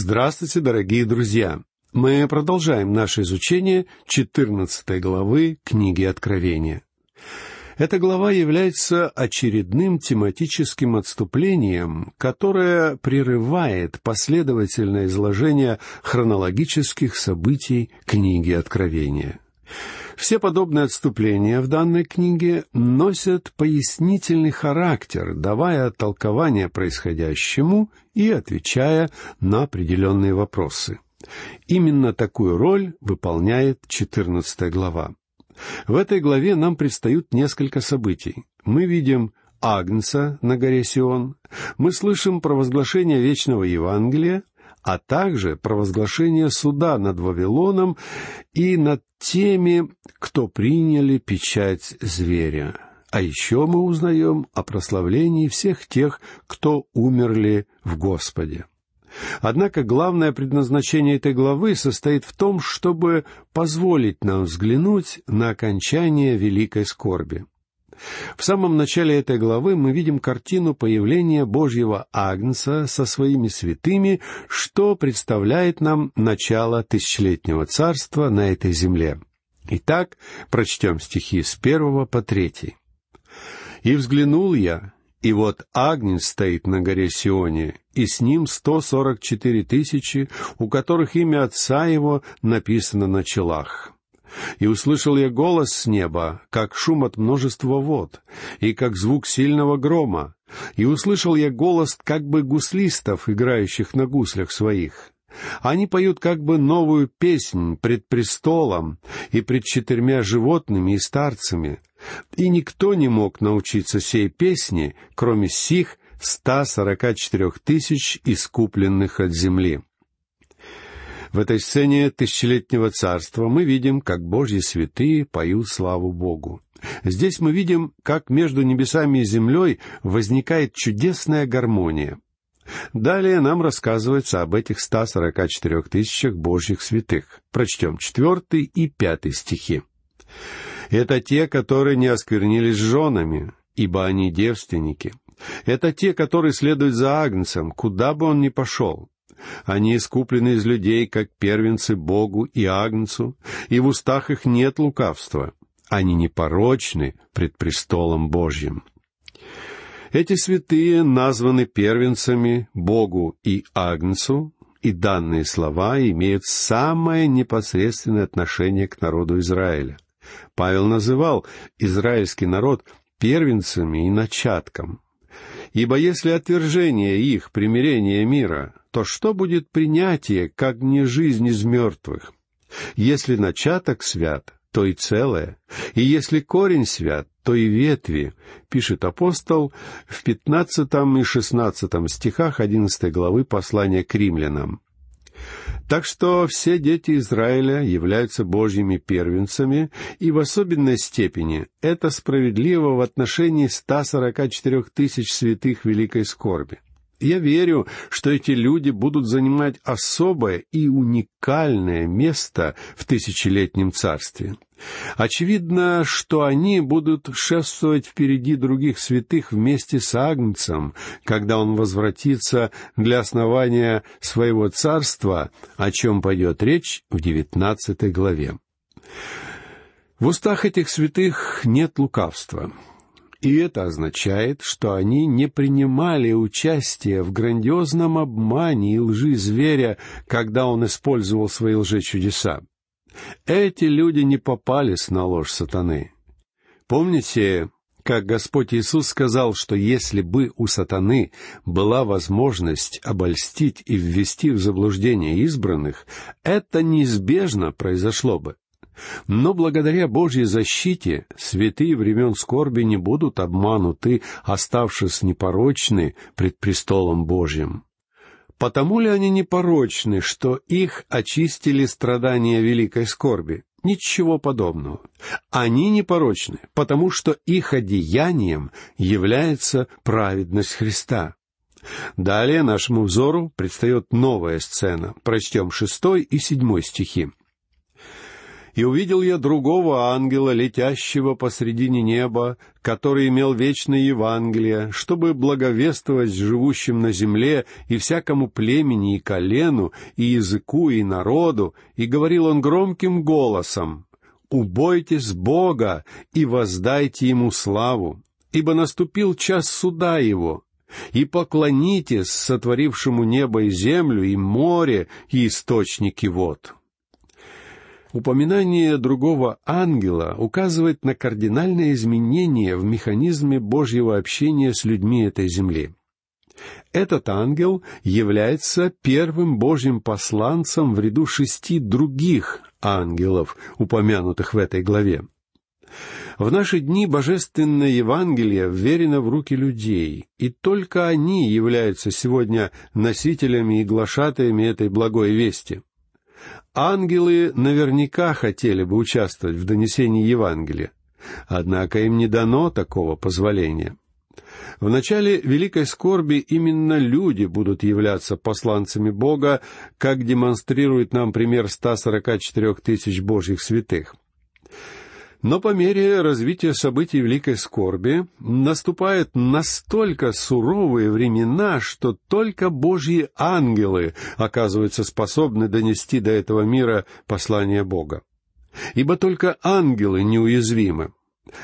Здравствуйте, дорогие друзья! Мы продолжаем наше изучение 14 главы книги Откровения. Эта глава является очередным тематическим отступлением, которое прерывает последовательное изложение хронологических событий книги Откровения. Все подобные отступления в данной книге носят пояснительный характер, давая толкование происходящему и отвечая на определенные вопросы. Именно такую роль выполняет 14 глава. В этой главе нам предстают несколько событий. Мы видим Агнца на горе Сион, мы слышим провозглашение вечного Евангелия, а также провозглашение суда над Вавилоном и над теми, кто приняли печать зверя. А еще мы узнаем о прославлении всех тех, кто умерли в Господе. Однако главное предназначение этой главы состоит в том, чтобы позволить нам взглянуть на окончание великой скорби. В самом начале этой главы мы видим картину появления Божьего Агнца со своими святыми, что представляет нам начало тысячелетнего царства на этой земле. Итак, прочтем стихи с первого по третий. «И взглянул я, и вот Агнец стоит на горе Сионе, и с ним сто сорок четыре тысячи, у которых имя отца его написано на челах. И услышал я голос с неба, как шум от множества вод, и как звук сильного грома, и услышал я голос как бы гуслистов, играющих на гуслях своих. Они поют как бы новую песнь пред престолом и пред четырьмя животными и старцами, и никто не мог научиться сей песни, кроме сих ста сорока четырех тысяч искупленных от земли. В этой сцене тысячелетнего царства мы видим, как Божьи святые поют славу Богу. Здесь мы видим, как между небесами и землей возникает чудесная гармония. Далее нам рассказывается об этих 144 тысячах Божьих святых. Прочтем четвертый и пятый стихи. «Это те, которые не осквернились женами, ибо они девственники. Это те, которые следуют за Агнцем, куда бы он ни пошел. Они искуплены из людей, как первенцы Богу и Агнцу, и в устах их нет лукавства. Они непорочны пред престолом Божьим. Эти святые названы первенцами Богу и Агнцу, и данные слова имеют самое непосредственное отношение к народу Израиля. Павел называл израильский народ первенцами и начатком. Ибо если отвержение их примирение мира, то что будет принятие, как не жизнь из мертвых? Если начаток свят, то и целое, и если корень свят, то и ветви, пишет апостол в пятнадцатом и шестнадцатом стихах одиннадцатой главы послания к римлянам. Так что все дети Израиля являются Божьими первенцами, и в особенной степени это справедливо в отношении 144 тысяч святых великой скорби. Я верю, что эти люди будут занимать особое и уникальное место в тысячелетнем царстве. Очевидно, что они будут шествовать впереди других святых вместе с Агнцем, когда он возвратится для основания своего царства, о чем пойдет речь в девятнадцатой главе. В устах этих святых нет лукавства. И это означает, что они не принимали участие в грандиозном обмане и лжи зверя, когда он использовал свои лжечудеса. Эти люди не попались на ложь сатаны. Помните, как Господь Иисус сказал, что если бы у сатаны была возможность обольстить и ввести в заблуждение избранных, это неизбежно произошло бы. Но благодаря Божьей защите святые времен скорби не будут обмануты, оставшись непорочны пред престолом Божьим. Потому ли они непорочны, что их очистили страдания великой скорби? Ничего подобного. Они непорочны, потому что их одеянием является праведность Христа. Далее нашему взору предстает новая сцена. Прочтем шестой и седьмой стихи. И увидел я другого ангела, летящего посредине неба, который имел вечное Евангелие, чтобы благовествовать живущим на земле и всякому племени и колену, и языку, и народу, и говорил он громким голосом, «Убойтесь Бога и воздайте Ему славу, ибо наступил час суда Его, и поклонитесь сотворившему небо и землю, и море, и источники вод». Упоминание другого ангела указывает на кардинальное изменение в механизме Божьего общения с людьми этой земли. Этот ангел является первым Божьим посланцем в ряду шести других ангелов, упомянутых в этой главе. В наши дни Божественное Евангелие вверено в руки людей, и только они являются сегодня носителями и глашатаями этой благой вести. Ангелы наверняка хотели бы участвовать в донесении Евангелия, однако им не дано такого позволения. В начале великой скорби именно люди будут являться посланцами Бога, как демонстрирует нам пример 144 тысяч Божьих святых. Но по мере развития событий великой скорби наступают настолько суровые времена, что только Божьи ангелы оказываются способны донести до этого мира послание Бога. Ибо только ангелы неуязвимы.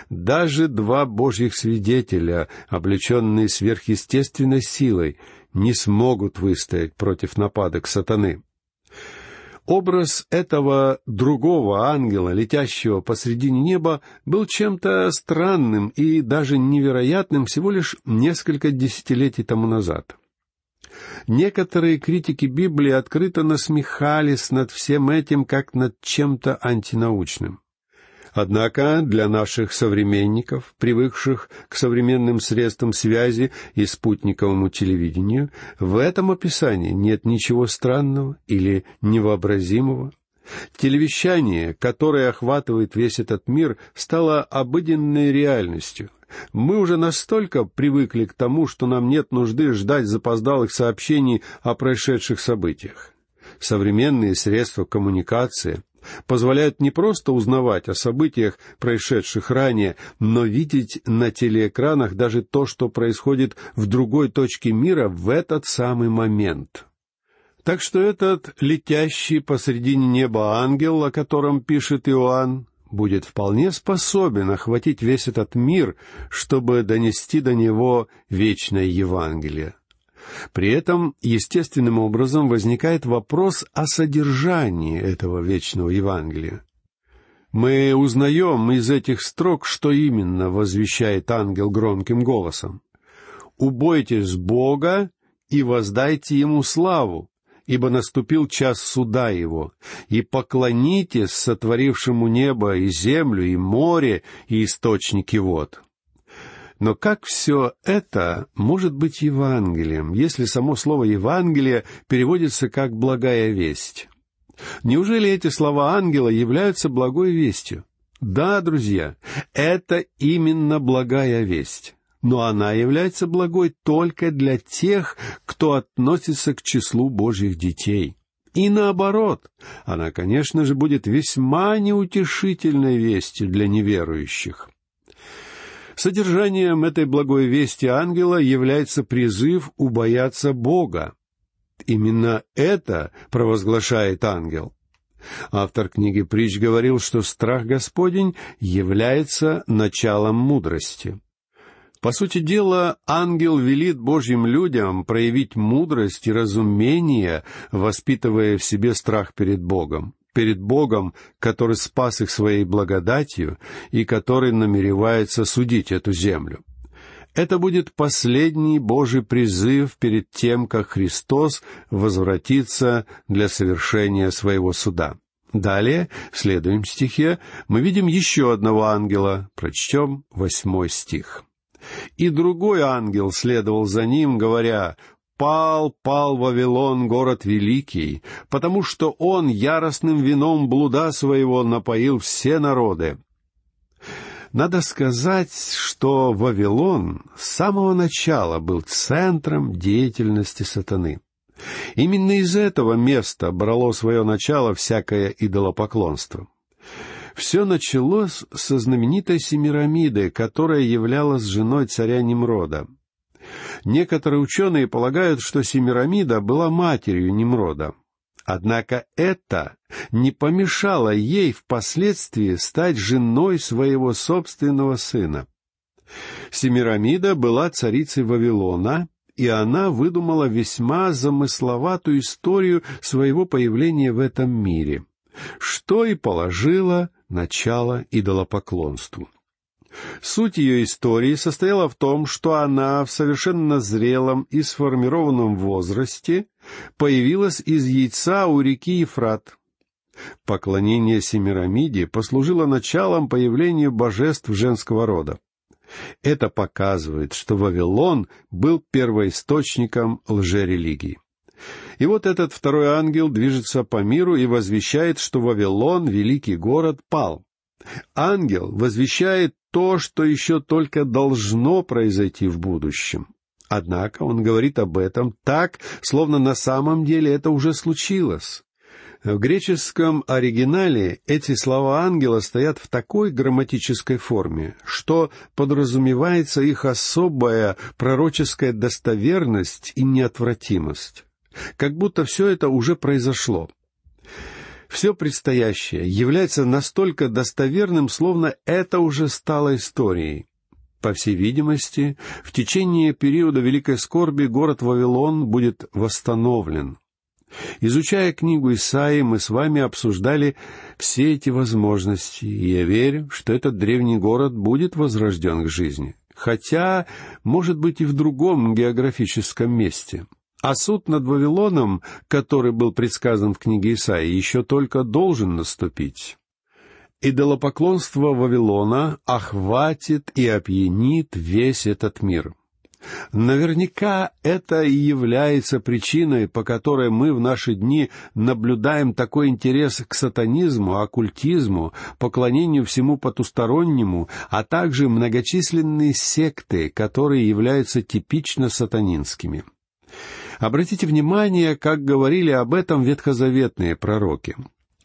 Даже два Божьих свидетеля, облеченные сверхъестественной силой, не смогут выстоять против нападок сатаны. Образ этого другого ангела, летящего посредине неба, был чем-то странным и даже невероятным всего лишь несколько десятилетий тому назад. Некоторые критики Библии открыто насмехались над всем этим, как над чем-то антинаучным. Однако для наших современников, привыкших к современным средствам связи и спутниковому телевидению, в этом описании нет ничего странного или невообразимого. Телевещание, которое охватывает весь этот мир, стало обыденной реальностью. Мы уже настолько привыкли к тому, что нам нет нужды ждать запоздалых сообщений о происшедших событиях. Современные средства коммуникации позволяют не просто узнавать о событиях, происшедших ранее, но видеть на телеэкранах даже то, что происходит в другой точке мира в этот самый момент. Так что этот летящий посредине неба ангел, о котором пишет Иоанн, будет вполне способен охватить весь этот мир, чтобы донести до него вечное Евангелие. При этом естественным образом возникает вопрос о содержании этого вечного Евангелия. Мы узнаем из этих строк, что именно возвещает ангел громким голосом. «Убойтесь Бога и воздайте Ему славу, ибо наступил час суда Его, и поклонитесь сотворившему небо и землю, и море, и источники вод». Но как все это может быть Евангелием, если само слово «Евангелие» переводится как «благая весть»? Неужели эти слова ангела являются благой вестью? Да, друзья, это именно благая весть. Но она является благой только для тех, кто относится к числу Божьих детей. И наоборот, она, конечно же, будет весьма неутешительной вестью для неверующих. Содержанием этой благой вести ангела является призыв убояться Бога. Именно это провозглашает ангел. Автор книги «Притч» говорил, что страх Господень является началом мудрости. По сути дела, ангел велит Божьим людям проявить мудрость и разумение, воспитывая в себе страх перед Богом перед Богом, который спас их своей благодатью и который намеревается судить эту землю. Это будет последний Божий призыв перед тем, как Христос возвратится для совершения своего суда. Далее, в следующем стихе, мы видим еще одного ангела. Прочтем восьмой стих. «И другой ангел следовал за ним, говоря, Пал, пал Вавилон, город великий, потому что он яростным вином блуда своего напоил все народы. Надо сказать, что Вавилон с самого начала был центром деятельности сатаны. Именно из этого места брало свое начало всякое идолопоклонство. Все началось со знаменитой Семирамиды, которая являлась женой царя Немрода. Некоторые ученые полагают, что Семирамида была матерью Немрода. Однако это не помешало ей впоследствии стать женой своего собственного сына. Семирамида была царицей Вавилона, и она выдумала весьма замысловатую историю своего появления в этом мире, что и положило начало идолопоклонству. Суть ее истории состояла в том, что она в совершенно зрелом и сформированном возрасте появилась из яйца у реки Ефрат. Поклонение Семирамиде послужило началом появления божеств женского рода. Это показывает, что Вавилон был первоисточником лжерелигии. И вот этот второй ангел движется по миру и возвещает, что Вавилон, великий город, пал. Ангел возвещает то, что еще только должно произойти в будущем. Однако он говорит об этом так, словно на самом деле это уже случилось. В греческом оригинале эти слова ангела стоят в такой грамматической форме, что подразумевается их особая пророческая достоверность и неотвратимость. Как будто все это уже произошло. Все предстоящее является настолько достоверным, словно это уже стало историей. По всей видимости, в течение периода Великой Скорби город Вавилон будет восстановлен — Изучая книгу Исаии, мы с вами обсуждали все эти возможности, и я верю, что этот древний город будет возрожден к жизни, хотя, может быть, и в другом географическом месте. А суд над Вавилоном, который был предсказан в книге Исаии, еще только должен наступить. Идолопоклонство Вавилона охватит и опьянит весь этот мир — Наверняка это и является причиной, по которой мы в наши дни наблюдаем такой интерес к сатанизму, оккультизму, поклонению всему потустороннему, а также многочисленные секты, которые являются типично сатанинскими. Обратите внимание, как говорили об этом ветхозаветные пророки.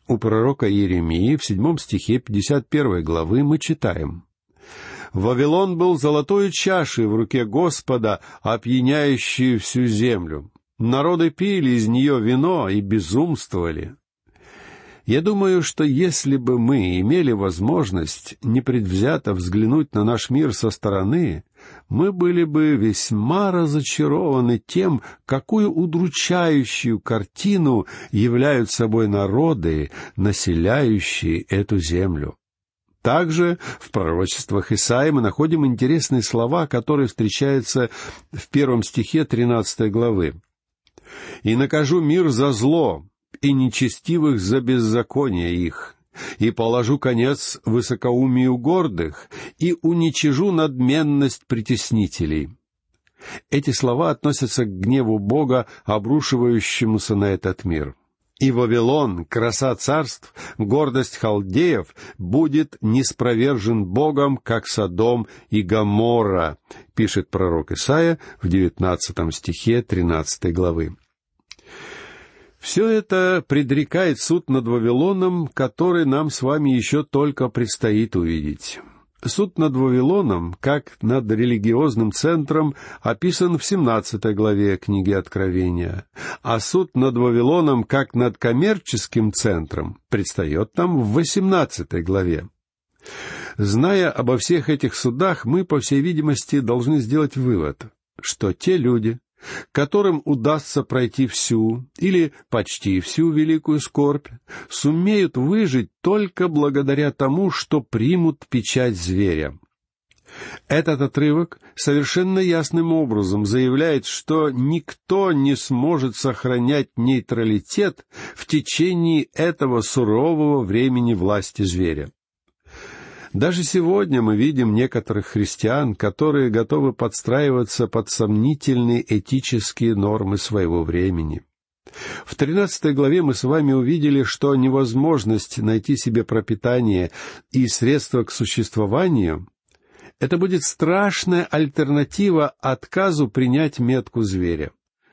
У пророка Иеремии в седьмом стихе 51 главы мы читаем — Вавилон был золотой чашей в руке Господа, опьяняющей всю землю. Народы пили из нее вино и безумствовали. Я думаю, что если бы мы имели возможность непредвзято взглянуть на наш мир со стороны, мы были бы весьма разочарованы тем, какую удручающую картину являют собой народы, населяющие эту землю. Также в пророчествах Исаии мы находим интересные слова, которые встречаются в первом стихе тринадцатой главы. «И накажу мир за зло, и нечестивых за беззаконие их, и положу конец высокоумию гордых, и уничижу надменность притеснителей». Эти слова относятся к гневу Бога, обрушивающемуся на этот мир. И Вавилон, краса царств, гордость халдеев, будет неспровержен Богом, как Содом и Гоморра, пишет пророк Исаия в девятнадцатом стихе тринадцатой главы. Все это предрекает суд над Вавилоном, который нам с вами еще только предстоит увидеть. Суд над Вавилоном, как над религиозным центром, описан в 17 главе книги Откровения, а суд над Вавилоном, как над коммерческим центром, предстает нам в 18 главе. Зная обо всех этих судах, мы, по всей видимости, должны сделать вывод, что те люди, которым удастся пройти всю или почти всю великую скорбь, сумеют выжить только благодаря тому, что примут печать зверя. Этот отрывок совершенно ясным образом заявляет, что никто не сможет сохранять нейтралитет в течение этого сурового времени власти зверя. Даже сегодня мы видим некоторых христиан, которые готовы подстраиваться под сомнительные этические нормы своего времени. В тринадцатой главе мы с вами увидели, что невозможность найти себе пропитание и средства к существованию — это будет страшная альтернатива отказу принять метку зверя.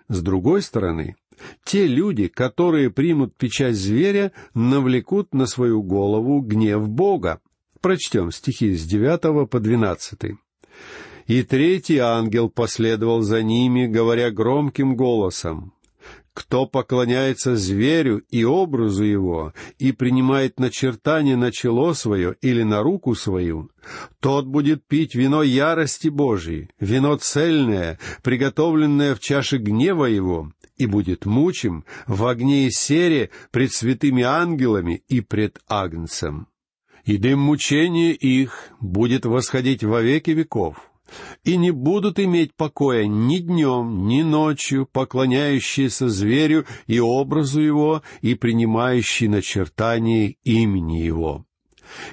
С другой стороны, Те люди, которые примут печать зверя, навлекут на свою голову гнев Бога. Прочтем стихи с девятого по двенадцатый. «И третий ангел последовал за ними, говоря громким голосом, кто поклоняется зверю и образу его, и принимает начертание на чело свое или на руку свою, тот будет пить вино ярости Божией, вино цельное, приготовленное в чаше гнева его, и будет мучим в огне и сере пред святыми ангелами и пред Агнцем. И дым мучения их будет восходить во веки веков, и не будут иметь покоя ни днем, ни ночью, поклоняющиеся зверю и образу его, и принимающие начертание имени его.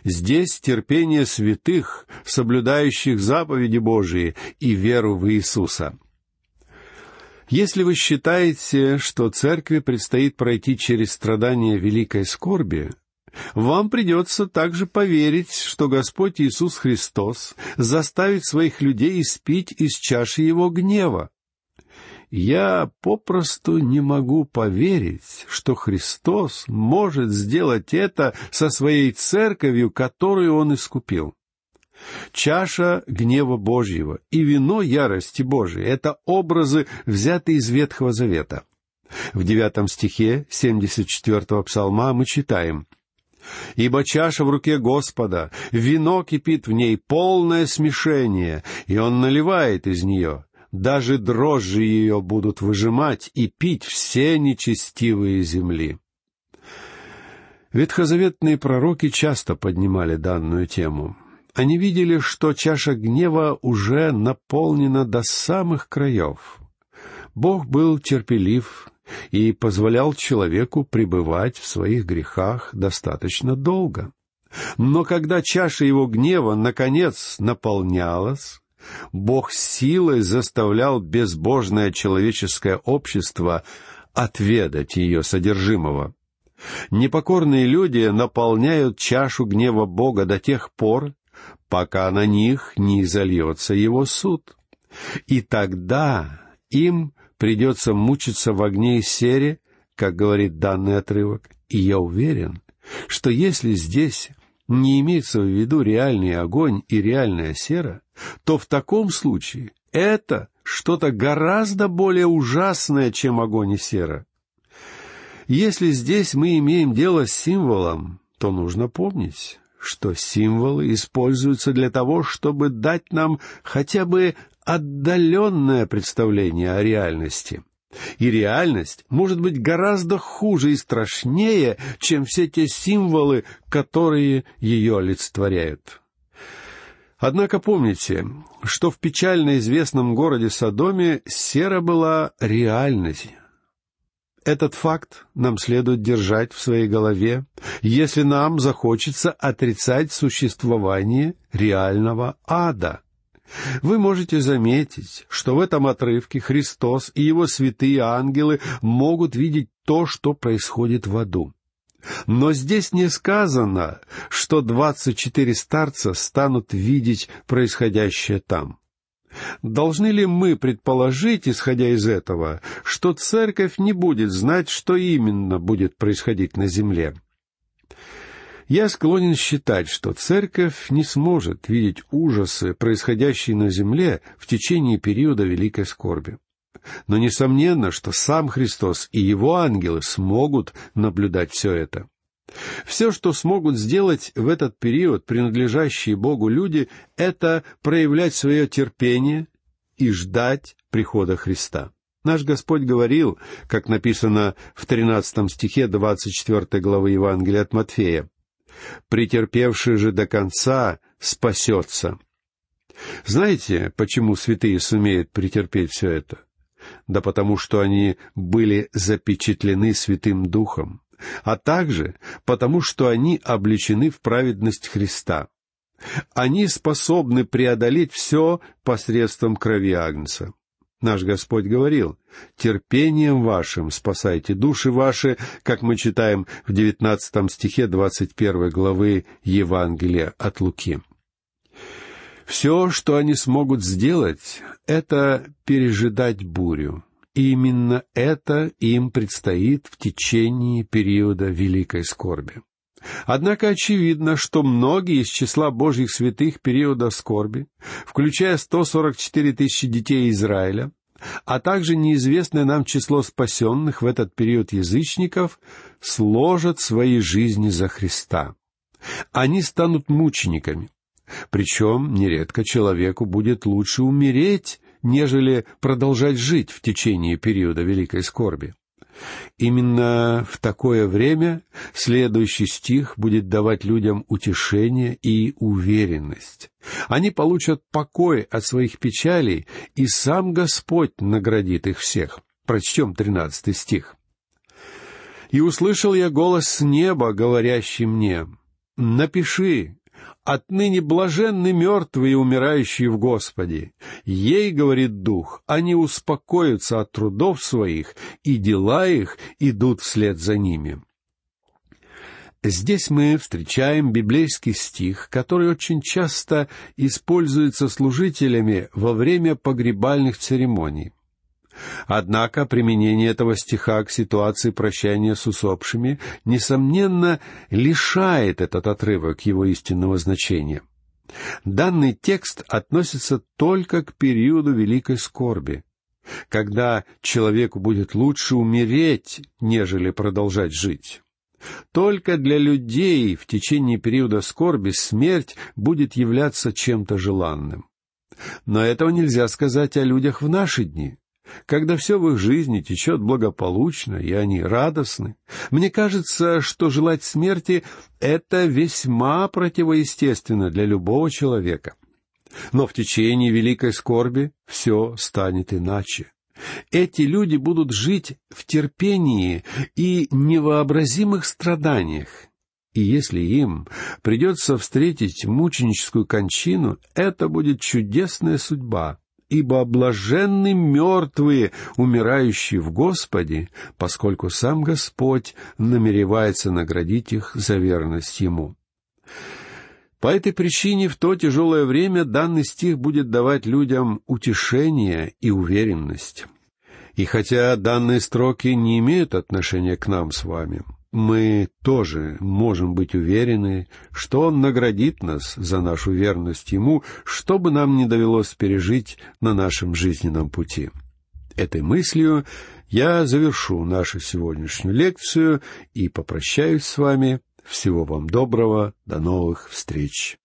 Здесь терпение святых, соблюдающих заповеди Божии и веру в Иисуса. Если вы считаете, что церкви предстоит пройти через страдания великой скорби, вам придется также поверить, что Господь Иисус Христос заставит своих людей испить из чаши Его гнева. Я попросту не могу поверить, что Христос может сделать это со своей церковью, которую Он искупил. Чаша гнева Божьего и вино ярости Божией — это образы, взятые из Ветхого Завета. В девятом стихе 74-го псалма мы читаем — Ибо чаша в руке Господа, вино кипит в ней, полное смешение, и Он наливает из нее. Даже дрожжи ее будут выжимать и пить все нечестивые земли. Ветхозаветные пророки часто поднимали данную тему. Они видели, что чаша гнева уже наполнена до самых краев. Бог был терпелив и позволял человеку пребывать в своих грехах достаточно долго. Но когда чаша его гнева, наконец, наполнялась, Бог силой заставлял безбожное человеческое общество отведать ее содержимого. Непокорные люди наполняют чашу гнева Бога до тех пор, пока на них не изольется его суд. И тогда им придется мучиться в огне и сере, как говорит данный отрывок, и я уверен, что если здесь не имеется в виду реальный огонь и реальная сера, то в таком случае это что-то гораздо более ужасное, чем огонь и сера. Если здесь мы имеем дело с символом, то нужно помнить, что символы используются для того, чтобы дать нам хотя бы отдаленное представление о реальности. И реальность может быть гораздо хуже и страшнее, чем все те символы, которые ее олицетворяют. Однако помните, что в печально известном городе Содоме сера была реальность. Этот факт нам следует держать в своей голове, если нам захочется отрицать существование реального ада. Вы можете заметить, что в этом отрывке Христос и его святые ангелы могут видеть то, что происходит в аду. Но здесь не сказано, что двадцать четыре старца станут видеть происходящее там. Должны ли мы предположить, исходя из этого, что церковь не будет знать, что именно будет происходить на земле? Я склонен считать, что церковь не сможет видеть ужасы, происходящие на земле в течение периода великой скорби. Но несомненно, что сам Христос и его ангелы смогут наблюдать все это. Все, что смогут сделать в этот период принадлежащие Богу люди, это проявлять свое терпение и ждать прихода Христа. Наш Господь говорил, как написано в тринадцатом стихе двадцать четвертой главы Евангелия от Матфея, претерпевший же до конца спасется. Знаете, почему святые сумеют претерпеть все это? Да потому что они были запечатлены Святым Духом, а также потому что они обличены в праведность Христа. Они способны преодолеть все посредством крови Агнца. Наш Господь говорил, «Терпением вашим спасайте души ваши», как мы читаем в девятнадцатом стихе двадцать первой главы Евангелия от Луки. Все, что они смогут сделать, это пережидать бурю, И именно это им предстоит в течение периода великой скорби. Однако очевидно, что многие из числа Божьих святых периода скорби, включая 144 тысячи детей Израиля, а также неизвестное нам число спасенных в этот период язычников, сложат свои жизни за Христа. Они станут мучениками. Причем нередко человеку будет лучше умереть, нежели продолжать жить в течение периода великой скорби. Именно в такое время следующий стих будет давать людям утешение и уверенность. Они получат покой от своих печалей, и сам Господь наградит их всех. Прочтем тринадцатый стих. «И услышал я голос с неба, говорящий мне, «Напиши, Отныне блаженны мертвые, умирающие в Господе. Ей, говорит Дух, они успокоятся от трудов своих, и дела их идут вслед за ними. Здесь мы встречаем библейский стих, который очень часто используется служителями во время погребальных церемоний. Однако применение этого стиха к ситуации прощания с усопшими, несомненно, лишает этот отрывок его истинного значения. Данный текст относится только к периоду великой скорби, когда человеку будет лучше умереть, нежели продолжать жить. Только для людей в течение периода скорби смерть будет являться чем-то желанным. Но этого нельзя сказать о людях в наши дни когда все в их жизни течет благополучно, и они радостны, мне кажется, что желать смерти — это весьма противоестественно для любого человека. Но в течение великой скорби все станет иначе. Эти люди будут жить в терпении и невообразимых страданиях. И если им придется встретить мученическую кончину, это будет чудесная судьба — ибо блаженны мертвые, умирающие в Господе, поскольку сам Господь намеревается наградить их за верность Ему. По этой причине в то тяжелое время данный стих будет давать людям утешение и уверенность. И хотя данные строки не имеют отношения к нам с вами, мы тоже можем быть уверены, что Он наградит нас за нашу верность Ему, что бы нам не довелось пережить на нашем жизненном пути. Этой мыслью я завершу нашу сегодняшнюю лекцию и попрощаюсь с вами. Всего вам доброго, до новых встреч!